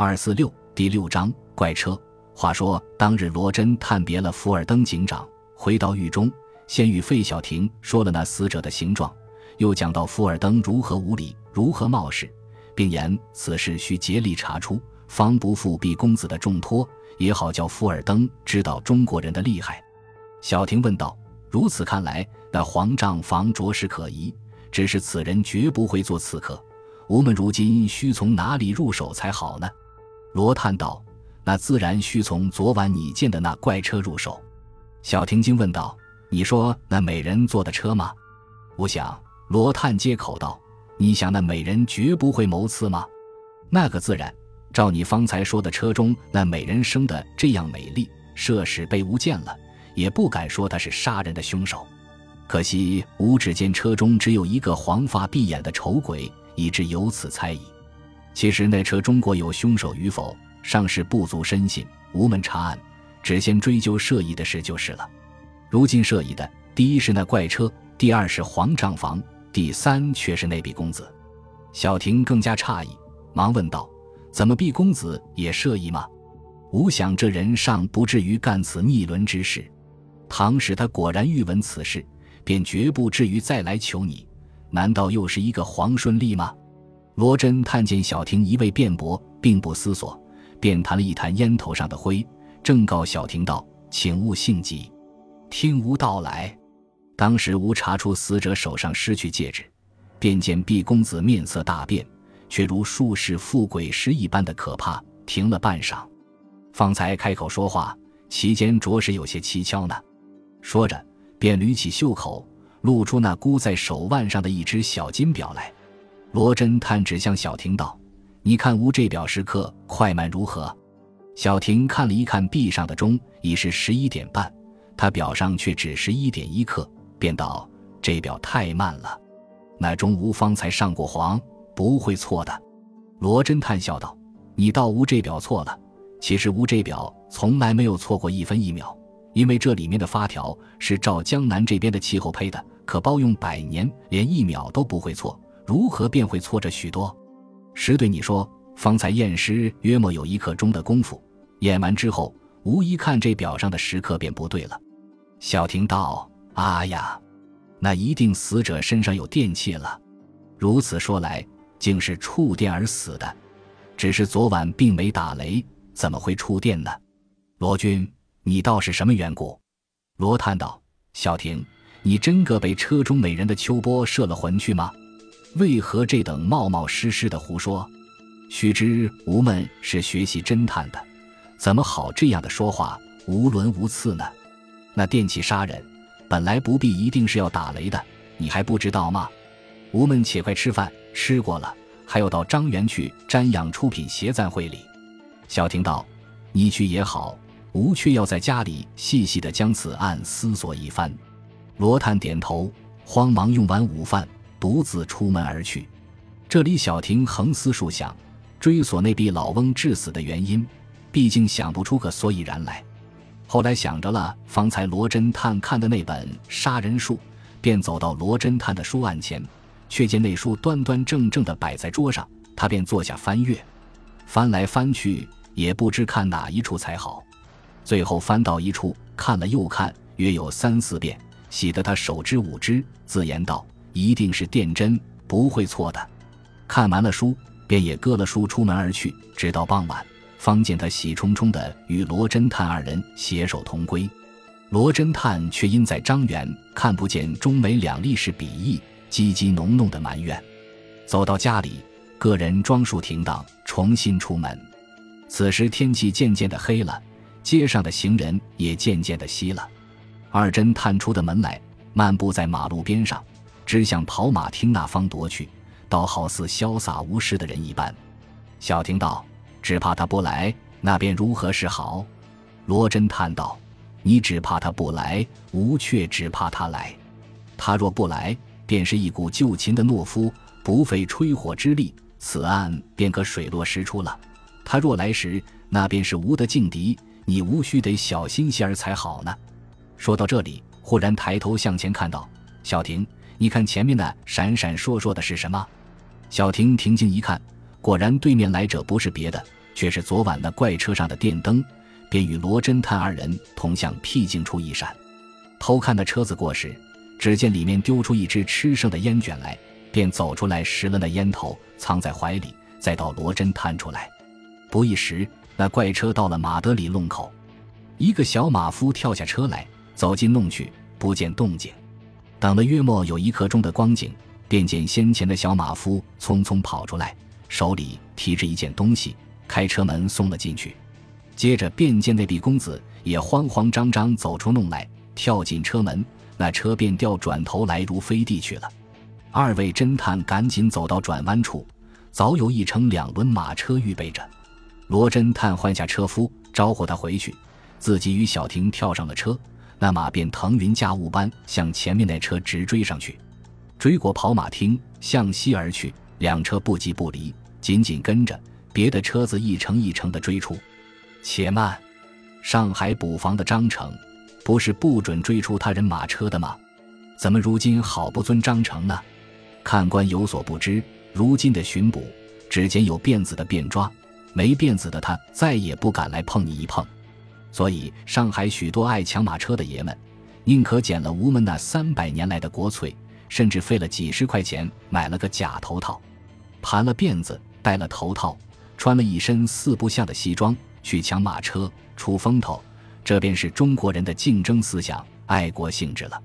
二四六第六章怪车。话说当日罗真探别了福尔登警长，回到狱中，先与费小婷说了那死者的形状，又讲到福尔登如何无礼，如何冒失，并言此事需竭力查出，方不负毕公子的重托，也好叫福尔登知道中国人的厉害。小婷问道：“如此看来，那黄帐房着实可疑，只是此人绝不会做刺客。吾们如今需从哪里入手才好呢？”罗叹道：“那自然需从昨晚你见的那怪车入手。”小婷惊问道：“你说那美人坐的车吗？”我想，罗叹接口道：“你想那美人绝不会谋刺吗？那个自然。照你方才说的，车中那美人生得这样美丽，设使被吾见了，也不敢说她是杀人的凶手。可惜吾只见车中只有一个黄发碧眼的丑鬼，以致由此猜疑。”其实那车中国有凶手与否，尚是不足深信。无门查案，只先追究涉疑的事就是了。如今涉疑的，第一是那怪车，第二是黄账房，第三却是那毕公子。小婷更加诧异，忙问道：“怎么毕公子也涉疑吗？”吾想这人尚不至于干此逆伦之事。倘使他果然欲闻此事，便绝不至于再来求你。难道又是一个黄顺利吗？罗真探见小婷一味辩驳，并不思索，便弹了一弹烟头上的灰，正告小婷道：“请勿性急，听吾道来。当时吾查出死者手上失去戒指，便见毕公子面色大变，却如术士富贵时一般的可怕。停了半晌，方才开口说话，其间着实有些蹊跷呢。说着，便捋起袖口，露出那箍在手腕上的一只小金表来。”罗侦探指向小婷道：“你看吾这表时刻快慢如何？”小婷看了一看壁上的钟，已是十一点半，他表上却只十一点一刻，便道：“这表太慢了。那钟吾方才上过黄，不会错的。”罗侦探笑道：“你道吾这表错了，其实吾这表从来没有错过一分一秒，因为这里面的发条是照江南这边的气候配的，可包用百年，连一秒都不会错。”如何便会错着许多？实对你说，方才验尸约莫有一刻钟的功夫，验完之后，无一看这表上的时刻便不对了。小婷道：“啊呀，那一定死者身上有电器了。如此说来，竟是触电而死的。只是昨晚并没打雷，怎么会触电呢？”罗君，你道是什么缘故？罗叹道：“小婷，你真个被车中美人的秋波摄了魂去吗？”为何这等冒冒失失的胡说？须知吾们是学习侦探的，怎么好这样的说话无伦无次呢？那电器杀人，本来不必一定是要打雷的，你还不知道吗？吾们且快吃饭，吃过了，还要到张园去瞻仰出品协赞会里。小婷道：“你去也好，吾却要在家里细细的将此案思索一番。”罗探点头，慌忙用完午饭。独自出门而去。这里，小婷横思竖想，追索那笔老翁致死的原因，毕竟想不出个所以然来。后来想着了方才罗侦探看的那本《杀人术》，便走到罗侦探的书案前，却见那书端端正正的摆在桌上，他便坐下翻阅，翻来翻去也不知看哪一处才好。最后翻到一处，看了又看，约有三四遍，喜得他手之舞之，自言道。一定是电针，不会错的。看完了书，便也搁了书，出门而去。直到傍晚，方见他喜冲冲的与罗侦探二人携手同归。罗侦探却因在张远看不见中美两力士笔意，积积浓浓的埋怨。走到家里，个人装束停当，重新出门。此时天气渐渐的黑了，街上的行人也渐渐的稀了。二侦探出的门来，漫步在马路边上。只向跑马厅那方夺去，倒好似潇洒无事的人一般。小婷道：“只怕他不来，那便如何是好？”罗真叹道：“你只怕他不来，吾却只怕他来。他若不来，便是一股旧擒的懦夫，不费吹火之力，此案便可水落石出了。他若来时，那便是吾的劲敌，你无需得小心些儿才好呢。”说到这里，忽然抬头向前看到小婷。你看前面那闪闪烁烁的是什么？小婷定睛一看，果然对面来者不是别的，却是昨晚那怪车上的电灯，便与罗侦探二人同向僻静处一闪。偷看的车子过时，只见里面丢出一只吃剩的烟卷来，便走出来拾了那烟头，藏在怀里，再到罗侦探出来。不一时，那怪车到了马德里弄口，一个小马夫跳下车来，走进弄去，不见动静。等了约莫有一刻钟的光景，便见先前的小马夫匆匆跑出来，手里提着一件东西，开车门送了进去。接着便见那李公子也慌慌张张走出弄来。跳进车门，那车便调转头来如飞地去了。二位侦探赶紧走到转弯处，早有一乘两轮马车预备着。罗侦探换下车夫，招呼他回去，自己与小婷跳上了车，那马便腾云驾雾般向前面那车直追上去，追过跑马厅，向西而去。两车不急不离，紧紧跟着，别的车子一程一程的追出。且慢，上海捕房的章程。不是不准追出他人马车的吗？怎么如今好不遵章程呢？看官有所不知，如今的巡捕，只见有辫子的便抓，没辫子的他再也不敢来碰你一碰。所以上海许多爱抢马车的爷们，宁可捡了吴门那三百年来的国粹，甚至费了几十块钱买了个假头套，盘了辫子，戴了头套，穿了一身四不像的西装去抢马车，出风头。这便是中国人的竞争思想、爱国性质了。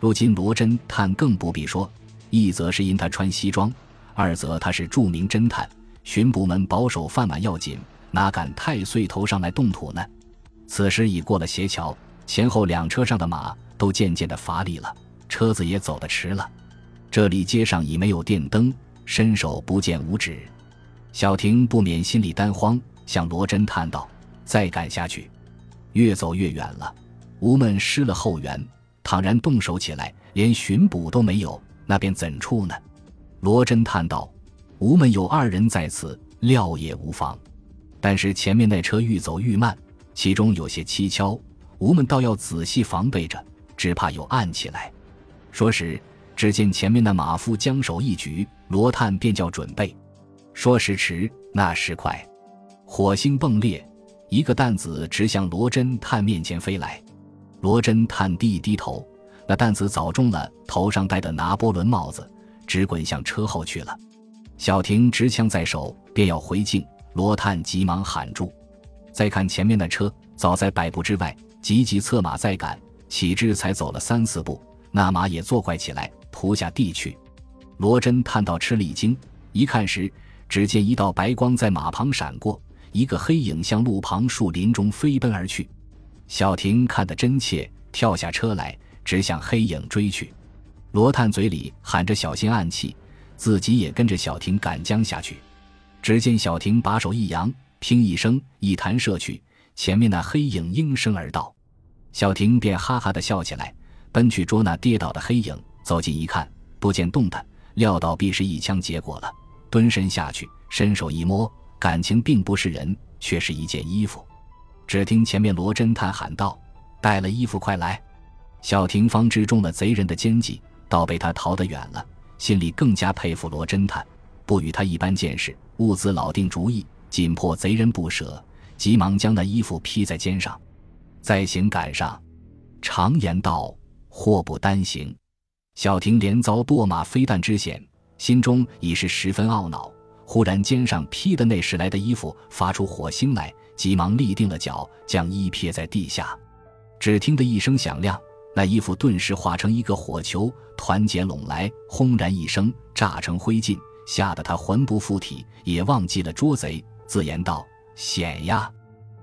如今罗侦探更不必说，一则是因他穿西装，二则他是著名侦探，巡捕们保守饭碗要紧，哪敢太岁头上来动土呢？此时已过了斜桥，前后两车上的马都渐渐的乏力了，车子也走得迟了。这里街上已没有电灯，伸手不见五指。小婷不免心里担慌，向罗真叹道：“再赶下去。”越走越远了，吴们失了后援，倘然动手起来，连巡捕都没有，那便怎处呢？罗真叹道：“吴们有二人在此，料也无妨。但是前面那车愈走愈慢，其中有些蹊跷，吾们倒要仔细防备着，只怕有暗起来。”说时，只见前面那马夫将手一举，罗探便叫准备。说时迟，那时快，火星迸裂。一个弹子直向罗侦探面前飞来，罗侦探低一低头，那弹子早中了头上戴的拿破仑帽子，直滚向车后去了。小婷执枪在手，便要回敬，罗探急忙喊住。再看前面的车，早在百步之外，急急策马再赶，岂知才走了三四步，那马也作怪起来，扑下地去。罗侦探倒吃了一惊，一看时，只见一道白光在马旁闪过。一个黑影向路旁树林中飞奔而去，小婷看得真切，跳下车来，直向黑影追去。罗探嘴里喊着小心暗器，自己也跟着小婷赶将下去。只见小婷把手一扬，听一声，一弹射去，前面那黑影应声而到，小婷便哈哈的笑起来，奔去捉那跌倒的黑影。走近一看，不见动弹，料到必是一枪结果了，蹲身下去，伸手一摸。感情并不是人，却是一件衣服。只听前面罗侦探喊道：“带了衣服，快来！”小婷方知中了贼人的奸计，倒被他逃得远了，心里更加佩服罗侦探，不与他一般见识，兀自老定主意，紧迫贼人不舍，急忙将那衣服披在肩上，再行赶上。常言道：“祸不单行。”小婷连遭堕马飞弹之险，心中已是十分懊恼。忽然，肩上披的那时来的衣服发出火星来，急忙立定了脚，将衣撇在地下。只听得一声响亮，那衣服顿时化成一个火球，团结拢来，轰然一声，炸成灰烬，吓得他魂不附体，也忘记了捉贼，自言道：“险呀！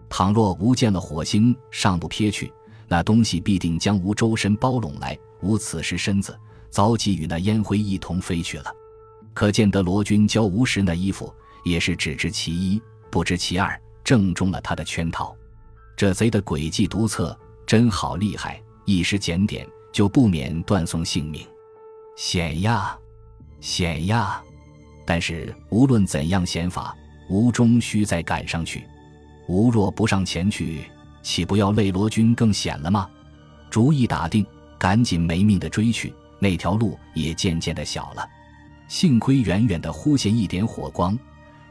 倘若无见了火星，尚不撇去，那东西必定将吾周身包拢来，吾此时身子早即与那烟灰一同飞去了。”可见得罗军教吾时那衣服也是只知其一不知其二，正中了他的圈套。这贼的诡计独策真好厉害，一时检点就不免断送性命。险呀，险呀！但是无论怎样险法，吴终须再赶上去。吴若不上前去，岂不要累罗军更险了吗？主意打定，赶紧没命的追去。那条路也渐渐的小了。幸亏远远的忽现一点火光，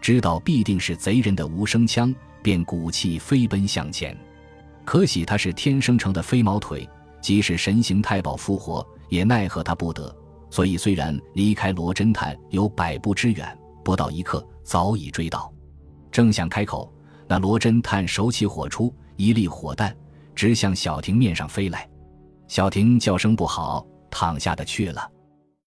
知道必定是贼人的无声枪，便鼓气飞奔向前。可喜他是天生成的飞毛腿，即使神行太保复活，也奈何他不得。所以虽然离开罗侦探有百步之远，不到一刻早已追到。正想开口，那罗侦探手起火出，一粒火弹直向小婷面上飞来。小婷叫声不好，躺下的去了。